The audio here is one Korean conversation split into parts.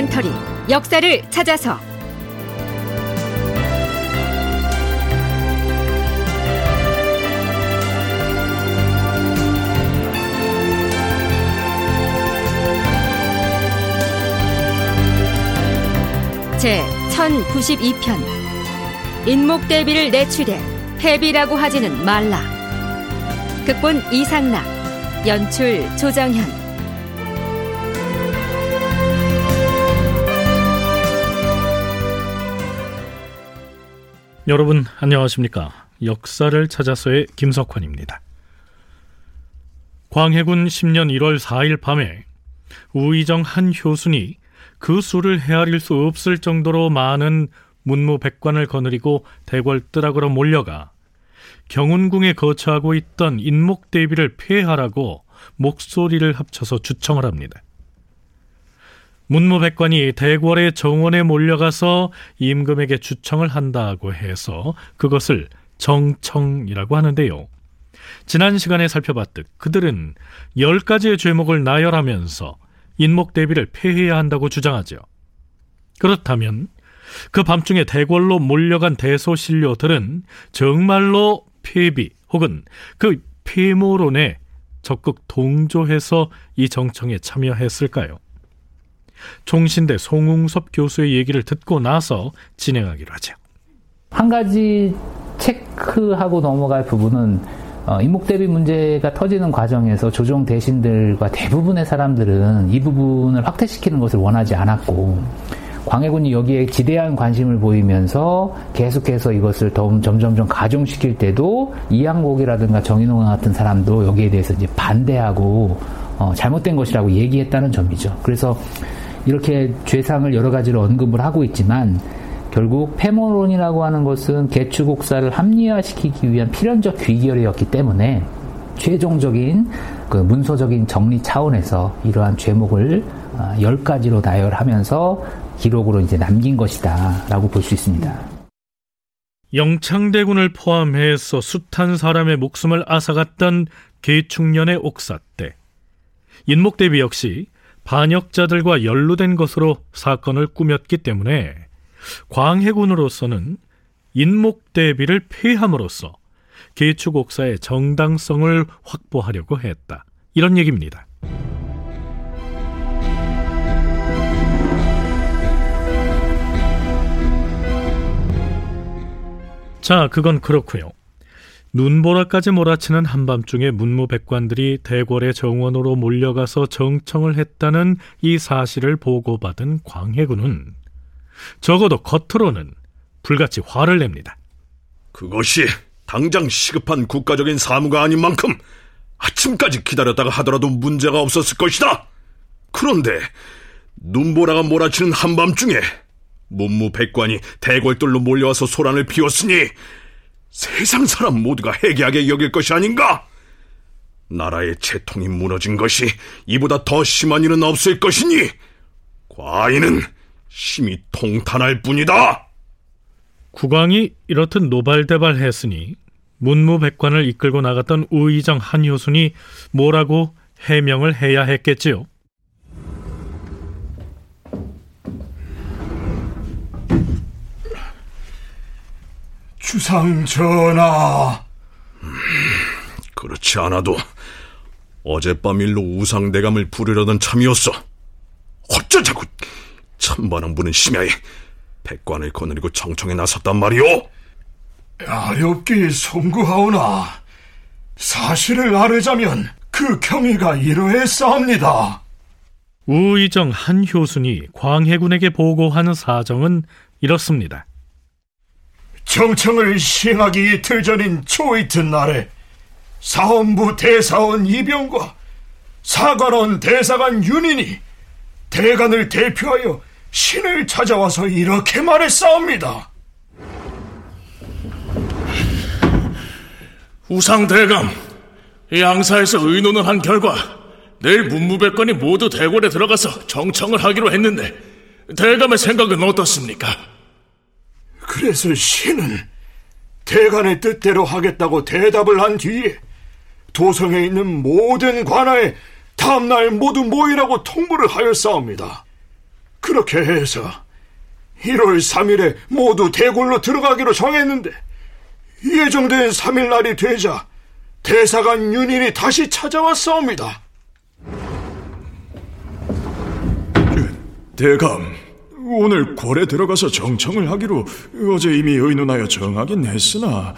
다큐멘터리 역사를 찾아서. 제 1092편. 인목대비를 내추대 패비라고 하지는 말라. 극본 이상락 연출 조정현 여러분 안녕하십니까? 역사를 찾아서의 김석환입니다. 광해군 10년 1월 4일 밤에 우의정 한 효순이 그 수를 헤아릴 수 없을 정도로 많은 문무백관을 거느리고 대궐뜨락으로 몰려가 경운궁에 거처하고 있던 인목대비를 폐하라고 목소리를 합쳐서 주청을 합니다. 문무백관이 대궐의 정원에 몰려가서 임금에게 주청을 한다고 해서 그것을 정청이라고 하는데요. 지난 시간에 살펴봤듯 그들은 열 가지의 죄목을 나열하면서 인목 대비를 폐해야 한다고 주장하죠. 그렇다면 그 밤중에 대궐로 몰려간 대소신료들은 정말로 폐비 혹은 그 폐모론에 적극 동조해서 이 정청에 참여했을까요? 총신대 송웅섭 교수의 얘기를 듣고 나서 진행하기로 하죠. 한 가지 체크하고 넘어갈 부분은 어, 인목 대비 문제가 터지는 과정에서 조정 대신들과 대부분의 사람들은 이 부분을 확대시키는 것을 원하지 않았고 광해군이 여기에 지대한 관심을 보이면서 계속해서 이것을 더 점점점 가중시킬 때도 이양곡이라든가 정인홍 같은 사람도 여기에 대해서 이제 반대하고 어, 잘못된 것이라고 얘기했다는 점이죠. 그래서 이렇게 죄상을 여러 가지로 언급을 하고 있지만 결국 페모론이라고 하는 것은 개추국사를 합리화시키기 위한 필연적 귀결이었기 때문에 최종적인 그 문서적인 정리 차원에서 이러한 죄목을 아, 열 가지로 나열하면서 기록으로 이제 남긴 것이다라고 볼 수 있습니다. 영창대군을 포함해서 숱한 사람의 목숨을 앗아갔던 계충년의 옥사 때 인목대비 역시 반역자들과 연루된 것으로 사건을 꾸몄기 때문에 광해군으로서는 인목 대비를 폐함으로써 계축옥사의 정당성을 확보하려고 했다. 이런 얘기입니다. 자, 그건 그렇고요. 눈보라까지 몰아치는 한밤중에 문무백관들이 대궐의 정원으로 몰려가서 정청을 했다는 이 사실을 보고받은 광해군은 적어도 겉으로는 불같이 화를 냅니다. 그것이 당장 시급한 국가적인 사무가 아닌 만큼 아침까지 기다렸다가 하더라도 문제가 없었을 것이다. 그런데 눈보라가 몰아치는 한밤중에 문무백관이 대궐들로 몰려와서 소란을 피웠으니 세상 사람 모두가 해괴하게 여길 것이 아닌가? 나라의 채통이 무너진 것이 이보다 더 심한 일은 없을 것이니 과인은 심히 통탄할 뿐이다. 국왕이 이렇듯 노발대발했으니 문무백관을 이끌고 나갔던 우의정 한효순이 뭐라고 해명을 해야 했겠지요. 주상 전하. 음, 그렇지 않아도 어젯밤 일로 우상대감을 부르려던 참이었어. 어쩌 자꾸 천반왕 부는 심야에 백관을 거느리고 정청에 나섰단 말이오? 아렵게 송구하오나 사실을 아뢰자면 그 경위가 이러했사옵니다. 우의정 한효순이 광해군에게 보고하는 사정은 이렇습니다. 정청을 시행하기 이틀 전인 초이튿날에 사원부 대사원 이병과 사관원 대사관 윤인이 대관을 대표하여 신을 찾아와서 이렇게 말했사옵니다. 우상대감, 양사에서 의논을 한 결과 내일 문무백관이 모두 대궐에 들어가서 정청을 하기로 했는데 대감의 생각은 어떻습니까? 그래서 신은 대간의 뜻대로 하겠다고 대답을 한 뒤에 도성에 있는 모든 관아에 다음날 모두 모이라고 통보를 하였사옵니다. 그렇게 해서 1월 3일에 모두 대궐로 들어가기로 정했는데 예정된 3일 날이 되자 대사관 윤인이 다시 찾아왔사옵니다. 대감, 오늘 궐에 들어가서 정청을 하기로 어제 이미 의논하여 정하긴 했으나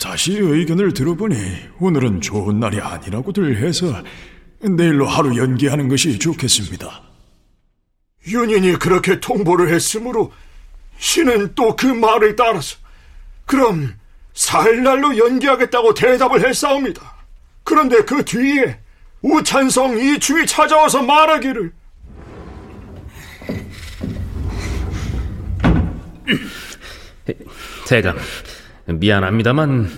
다시 의견을 들어보니 오늘은 좋은 날이 아니라고들 해서 내일로 하루 연기하는 것이 좋겠습니다. 윤인이 그렇게 통보를 했으므로 신은 또 그 말을 따라서 그럼 사흘날로 연기하겠다고 대답을 했사옵니다. 그런데 그 뒤에 우찬성 이충이 찾아와서 말하기를 대감, 미안합니다만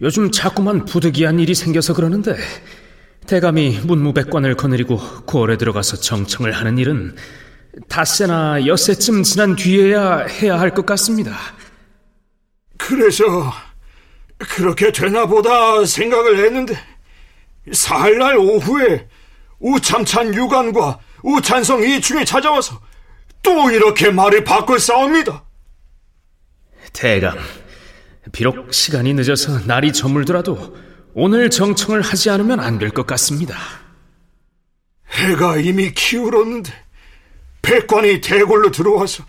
요즘 자꾸만 부득이한 일이 생겨서 그러는데 대감이 문무백관을 거느리고 고을에 들어가서 정청을 하는 일은 닷새나 엿새쯤 지난 뒤에야 해야 할 것 같습니다. 그래서 그렇게 되나 보다 생각을 했는데 사흘날 오후에 우참찬 유관과 우찬성 이충이 찾아와서 또 이렇게 말을 바꿔 싸웁니다. 대감, 비록 시간이 늦어서 날이 저물더라도 오늘 정청을 하지 않으면 안 될 것 같습니다. 해가 이미 기울었는데 백관이 대궐로 들어와서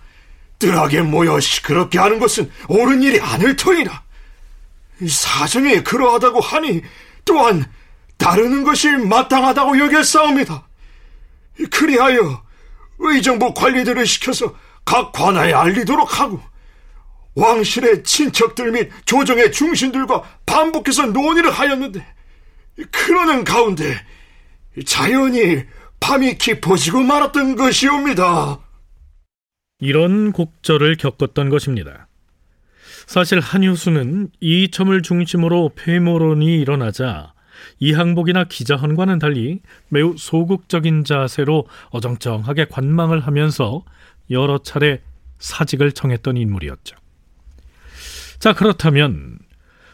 뜰하게 모여 시끄럽게 하는 것은 옳은 일이 아닐 터이라. 사정이 그러하다고 하니 또한 따르는 것이 마땅하다고 여겼사옵니다. 그리하여 의정부 관리들을 시켜서 각 관하에 알리도록 하고 왕실의 친척들 및 조정의 중신들과 반복해서 논의를 하였는데 그러는 가운데 자연히 밤이 깊어지고 말았던 것이옵니다. 이런 곡절을 겪었던 것입니다. 사실 한효수는 이 점을 중심으로 폐모론이 일어나자 이항복이나 기자헌과는 달리 매우 소극적인 자세로 어정쩡하게 관망을 하면서 여러 차례 사직을 청했던 인물이었죠. 자, 그렇다면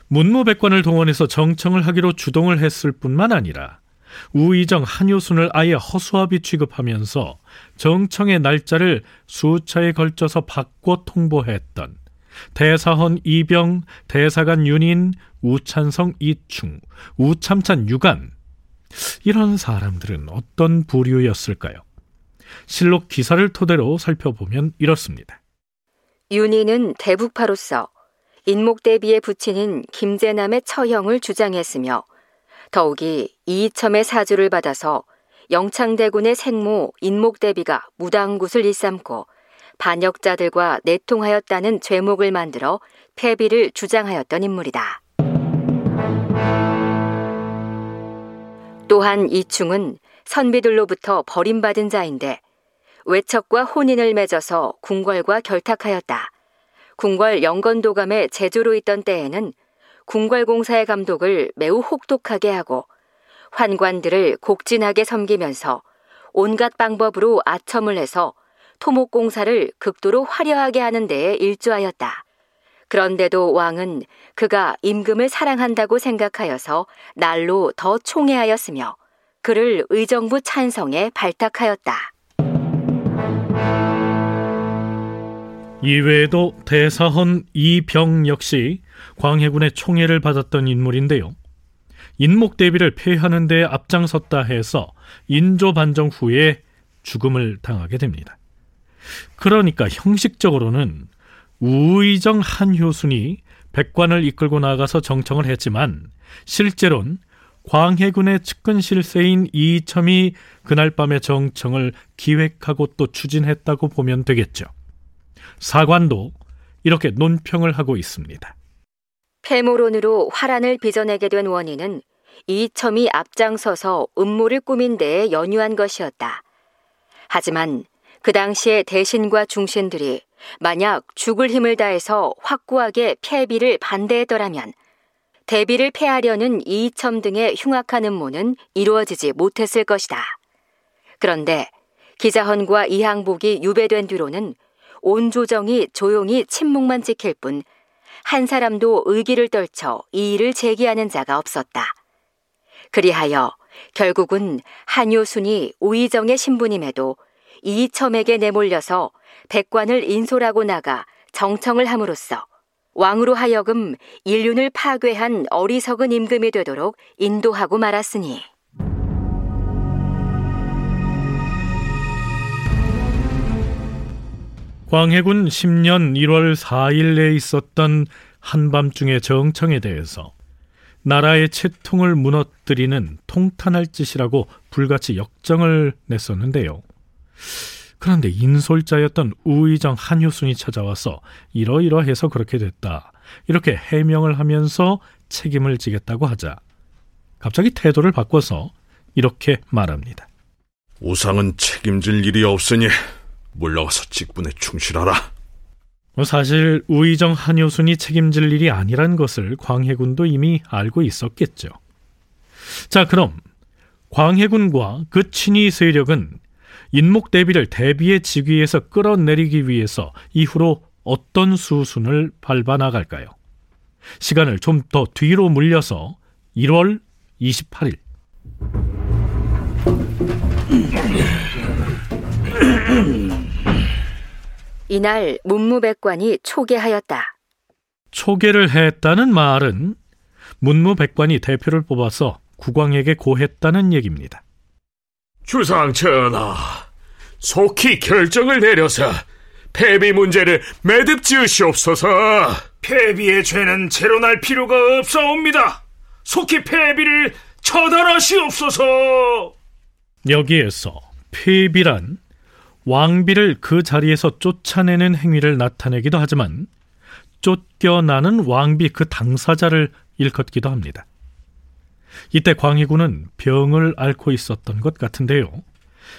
문무백관을 동원해서 정청을 하기로 주동을 했을 뿐만 아니라 우의정 한효순을 아예 허수아비 취급하면서 정청의 날짜를 수차에 걸쳐서 바꿔 통보했던 대사헌 이병, 대사관 윤인, 우찬성 이충, 우참찬 유관 이런 사람들은 어떤 부류였을까요? 실록 기사를 토대로 살펴보면 이렇습니다. 윤희는 대북파로서 인목 대비의 부친인 김재남의 처형을 주장했으며 더욱이 이첨의 사주를 받아서 영창대군의 생모 인목 대비가 무당굿을 일삼고 반역자들과 내통하였다는 죄목을 만들어 폐비를 주장하였던 인물이다. 또한 이충은 선비들로부터 버림받은 자인데 외척과 혼인을 맺어서 궁궐과 결탁하였다. 궁궐 영건도감의 제조로 있던 때에는 궁궐공사의 감독을 매우 혹독하게 하고 환관들을 곡진하게 섬기면서 온갖 방법으로 아첨을 해서 토목공사를 극도로 화려하게 하는 데에 일조하였다. 그런데도 왕은 그가 임금을 사랑한다고 생각하여서 날로 더 총애하였으며 그를 의정부 찬성에 발탁하였다. 이외에도 대사헌 이병 역시 광해군의 총애를 받았던 인물인데요. 인목 대비를 폐하는 데 앞장섰다 해서 인조 반정 후에 죽음을 당하게 됩니다. 그러니까 형식적으로는 우의정 한효순이 백관을 이끌고 나가서 정청을 했지만 실제론 광해군의 측근 실세인 이첨이 그날 밤의 정청을 기획하고 또 추진했다고 보면 되겠죠. 사관도 이렇게 논평을 하고 있습니다. 폐모론으로 화란을 빚어내게 된 원인은 이첨이 앞장서서 음모를 꾸민 데에 연유한 것이었다. 하지만 그 당시에 대신과 중신들이 만약 죽을 힘을 다해서 확고하게 폐비를 반대했더라면 대비를 폐하려는 이첨 등의 흉악한 음모는 이루어지지 못했을 것이다. 그런데 기자헌과 이항복이 유배된 뒤로는 온 조정이 조용히 침묵만 지킬 뿐 한 사람도 의기를 떨쳐 이의를 제기하는 자가 없었다. 그리하여 결국은 한효순이 우의정의 신부님에도 이첨에게 내몰려서 백관을 인솔하고 나가 정청을 함으로써 왕으로 하여금 인륜을 파괴한 어리석은 임금이 되도록 인도하고 말았으니 광해군 10년 1월 4일에 있었던 한밤중의 정청에 대해서 나라의 채통을 무너뜨리는 통탄할 짓이라고 불같이 역정을 냈었는데요. 그런데 인솔자였던 우의정 한효순이 찾아와서 이러이러해서 그렇게 됐다. 이렇게 해명을 하면서 책임을 지겠다고 하자 갑자기 태도를 바꿔서 이렇게 말합니다. 우상은 책임질 일이 없으니 물러가서 직분에 충실하라. 뭐 사실 우의정 한효순이 책임질 일이 아니란 것을 광해군도 이미 알고 있었겠죠. 자, 그럼 광해군과 그 친위 세력은 인목 대비를 대비의 직위에서 끌어내리기 위해서 이후로 어떤 수순을 밟아 나갈까요? 시간을 좀 더 뒤로 물려서 1월 28일 이날 문무백관이 초계하였다. 초계를 했다는 말은 문무백관이 대표를 뽑아서 국왕에게 고했다는 얘기입니다. 주상 전하, 속히 결정을 내려서 폐비 문제를 매듭 지으시옵소서. 폐비의 죄는 채로날 필요가 없사옵니다. 속히 폐비를 처단하시옵소서. 여기에서 폐비란 왕비를 그 자리에서 쫓아내는 행위를 나타내기도 하지만 쫓겨나는 왕비 그 당사자를 일컫기도 합니다. 이때 광희군은 병을 앓고 있었던 것 같은데요.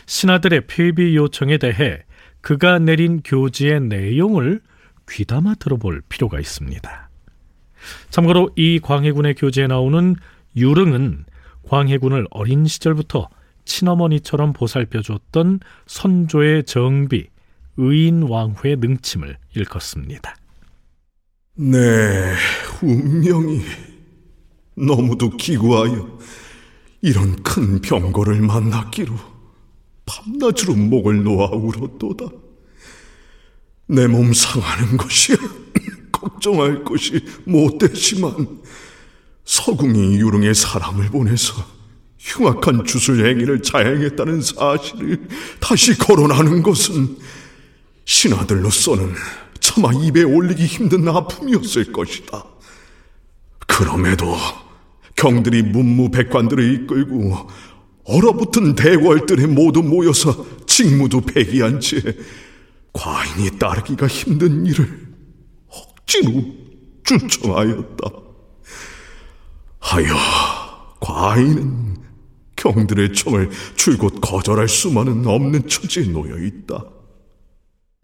신하들의 폐비 요청에 대해 그가 내린 교지의 내용을 귀담아 들어볼 필요가 있습니다. 참고로 이 광해군의 교지에 나오는 유릉은 광해군을 어린 시절부터 친어머니처럼 보살펴 줬던 선조의 정비, 의인왕후의 능침을 일컫습니다. 내 운명이 너무도 기구하여 이런 큰 병고를 만났기로 밤낮으로 목을 놓아 울었도다. 내 몸 상하는 것이 걱정할 것이 못되지만 서궁이 유릉의 사람을 보내서 흉악한 주술 행위를 자행했다는 사실을 다시 거론하는 것은 신하들로서는 차마 입에 올리기 힘든 아픔이었을 것이다. 그럼에도 경들이 문무백관들을 이끌고 얼어붙은 대궐들에 모두 모여서 직무도 폐기한 채 과인이 따르기가 힘든 일을 억지로 주청하였다. 하여 과인은 경들의 청을 줄곧 거절할 수만은 없는 처지에 놓여 있다.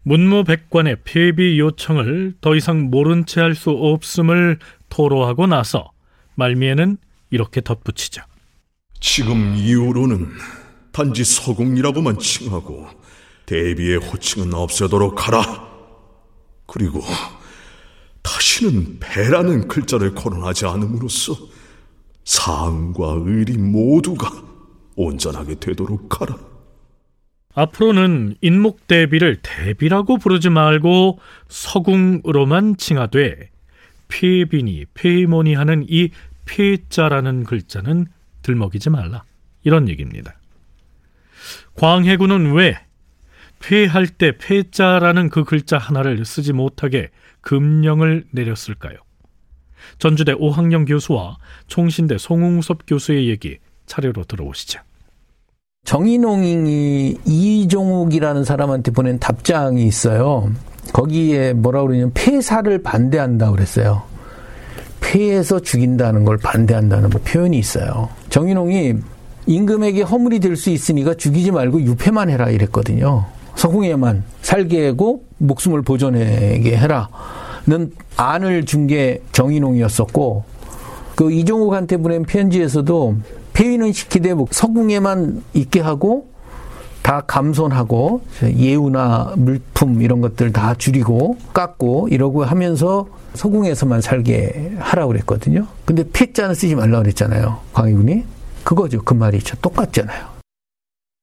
문무백관의 폐비 요청을 더 이상 모른 채 할 수 없음을 토로하고 나서 말미에는 이렇게 덧붙이죠. 지금 이후로는 단지 서궁이라고만 칭하고 대비의 호칭은 없애도록 하라. 그리고 다시는 배라는 글자를 거론하지 않음으로써 사응과 의리 모두가 온전하게 되도록 하라. 앞으로는 인목 대비를 대비라고 부르지 말고 서궁으로만 칭하되 폐비니 폐모니 하는 이 폐자라는 글자는 들먹이지 말라. 이런 얘기입니다. 광해군은 왜 폐할 때 폐자라는 그 글자 하나를 쓰지 못하게 금령을 내렸을까요? 전주대 오학령 교수와 총신대 송웅섭 교수의 얘기 차례로 들어오시죠. 정인홍이 이종욱이라는 사람한테 보낸 답장이 있어요. 거기에 뭐라 그러냐면 폐사를 반대한다 그랬어요. 폐해서 죽인다는 걸 반대한다는 뭐 표현이 있어요. 정인홍이 임금에게 허물이 될 수 있으니까 죽이지 말고 유폐만 해라 이랬거든요. 서궁에만 살게 하고 목숨을 보존하게 해라는 안을 준 게 정인홍이었었고 그 이종욱한테 보낸 편지에서도 폐위는 시키되 뭐 서궁에만 있게 하고 다 감손하고 예우나 물품 이런 것들 다 줄이고 깎고 이러고 하면서 서궁에서만 살게 하라고 그랬거든요. 근데 폐자는 쓰지 말라고 그랬잖아요. 광희군이. 그거죠. 그 말이 죠. 똑같잖아요.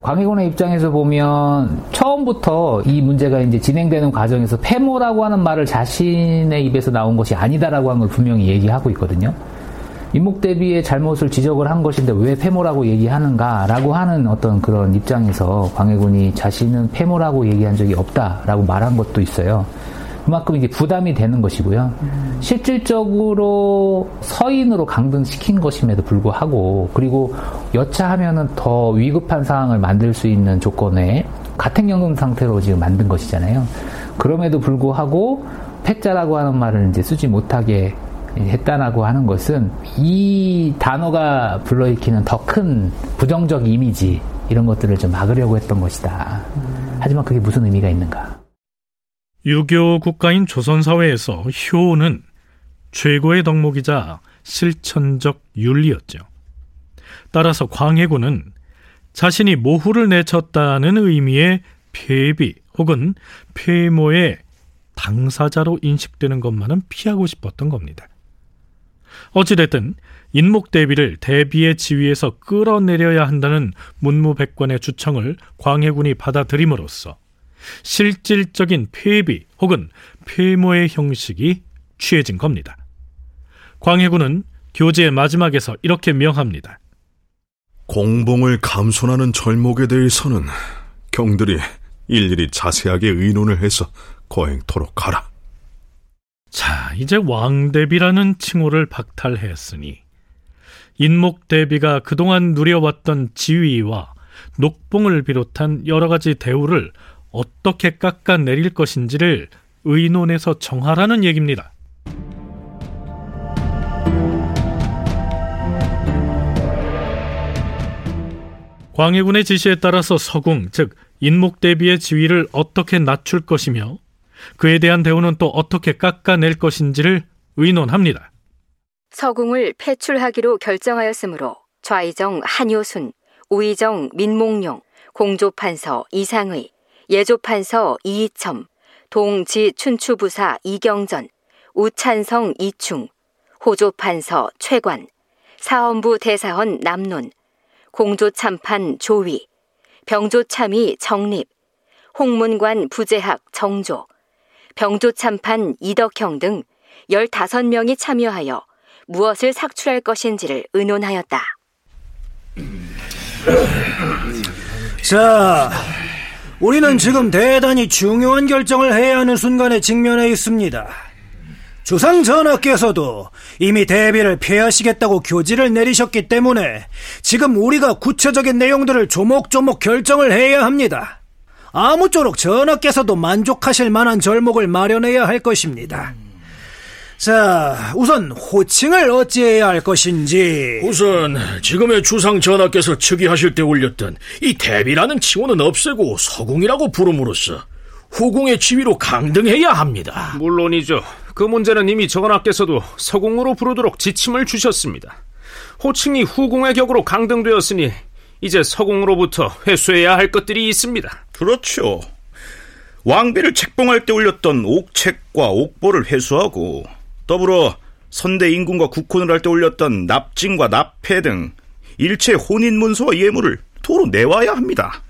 광해군의 입장에서 보면 처음부터 이 문제가 이제 진행되는 과정에서 폐모라고 하는 말을 자신의 입에서 나온 것이 아니다라고 하는 걸 분명히 얘기하고 있거든요. 임목 대비의 잘못을 지적을 한 것인데 왜 폐모라고 얘기하는가라고 하는 어떤 그런 입장에서 광해군이 자신은 폐모라고 얘기한 적이 없다라고 말한 것도 있어요. 그만큼 이게 부담이 되는 것이고요. 음. 실질적으로 서인으로 강등시킨 것임에도 불구하고 그리고 여차하면은 더 위급한 상황을 만들 수 있는 조건에 가택연금 상태로 지금 만든 것이잖아요. 그럼에도 불구하고 패자라고 하는 말을 이제 쓰지 못하게 했다라고 하는 것은 이 단어가 불러일으키는 더 큰 부정적 이미지 이런 것들을 좀 막으려고 했던 것이다. 하지만 그게 무슨 의미가 있는가? 유교 국가인 조선사회에서 효는 최고의 덕목이자 실천적 윤리였죠. 따라서 광해군은 자신이 모후를 내쳤다는 의미의 폐비 혹은 폐모의 당사자로 인식되는 것만은 피하고 싶었던 겁니다. 어찌됐든 인목 대비를 대비의 지위에서 끌어내려야 한다는 문무백관의 주청을 광해군이 받아들임으로써 실질적인 폐비 혹은 폐모의 형식이 취해진 겁니다. 광해군은 교재의 마지막에서 이렇게 명합니다. 공봉을 감손하는 절목에 대해서는 경들이 일일이 자세하게 의논을 해서 거행토록 하라. 자, 이제 왕대비라는 칭호를 박탈했으니 인목대비가 그동안 누려왔던 지위와 녹봉을 비롯한 여러 가지 대우를 어떻게 깎아내릴 것인지를 의논해서 정하라는 얘기입니다. 광해군의 지시에 따라서 서궁, 즉 인목대비의 지위를 어떻게 낮출 것이며 그에 대한 대우는 또 어떻게 깎아낼 것인지를 의논합니다. 서궁을 폐출하기로 결정하였으므로 좌이정 한효순, 우이정 민몽룡, 공조판서 이상의, 예조판서 이이첨, 동지 춘추부사 이경전, 우찬성 이충, 호조판서 최관, 사헌부 대사헌 남논, 공조참판 조위, 병조참의 정립, 홍문관 부재학 정조, 병조참판 이덕형 등 15명이 참여하여 무엇을 삭출할 것인지를 의논하였다. 자, 우리는 지금 대단히 중요한 결정을 해야 하는 순간에 직면해 있습니다. 주상 전하께서도 이미 대비를 폐하시겠다고 교지를 내리셨기 때문에 지금 우리가 구체적인 내용들을 조목조목 결정을 해야 합니다. 아무쪼록 전하께서도 만족하실 만한 절목을 마련해야 할 것입니다. 자, 우선 호칭을 어찌해야 할 것인지. 우선 지금의 주상 전하께서 즉위하실 때 올렸던 이 대비라는 칭호는 없애고 서궁이라고 부름으로써 후궁의 지위로 강등해야 합니다. 물론이죠. 그 문제는 이미 전하께서도 서궁으로 부르도록 지침을 주셨습니다. 호칭이 후궁의 격으로 강등되었으니 이제 서궁으로부터 회수해야 할 것들이 있습니다. 그렇죠. 왕비를 책봉할 때 올렸던 옥책과 옥보를 회수하고 더불어 선대 인군과 국혼을 할 때 올렸던 납진과 납패 등 일체 혼인 문서와 예물을 도로 내와야 합니다.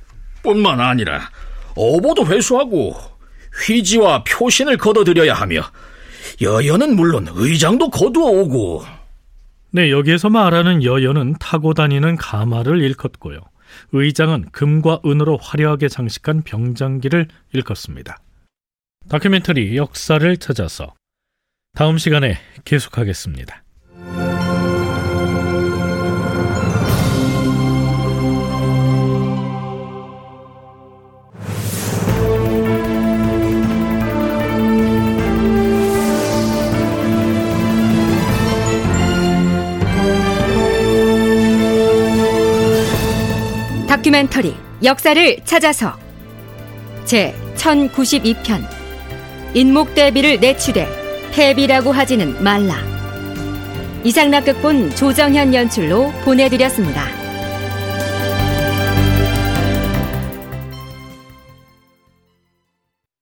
뿐만 아니라 어보도 회수하고 휘지와 표신을 거둬들여야 하며 여연은 물론 의장도 거두어 오고 네, 여기에서 말하는 여연은 타고 다니는 가마를 일컫고요. 의장은 금과 은으로 화려하게 장식한 병장기를 일컫습니다. 다큐멘터리 역사를 찾아서 다음 시간에 계속하겠습니다. 다큐멘터리 역사를 찾아서 제 1092편 인목대비를 내추대 패비라고 하지는 말라 이상락극본 조정현 연출로 보내드렸습니다.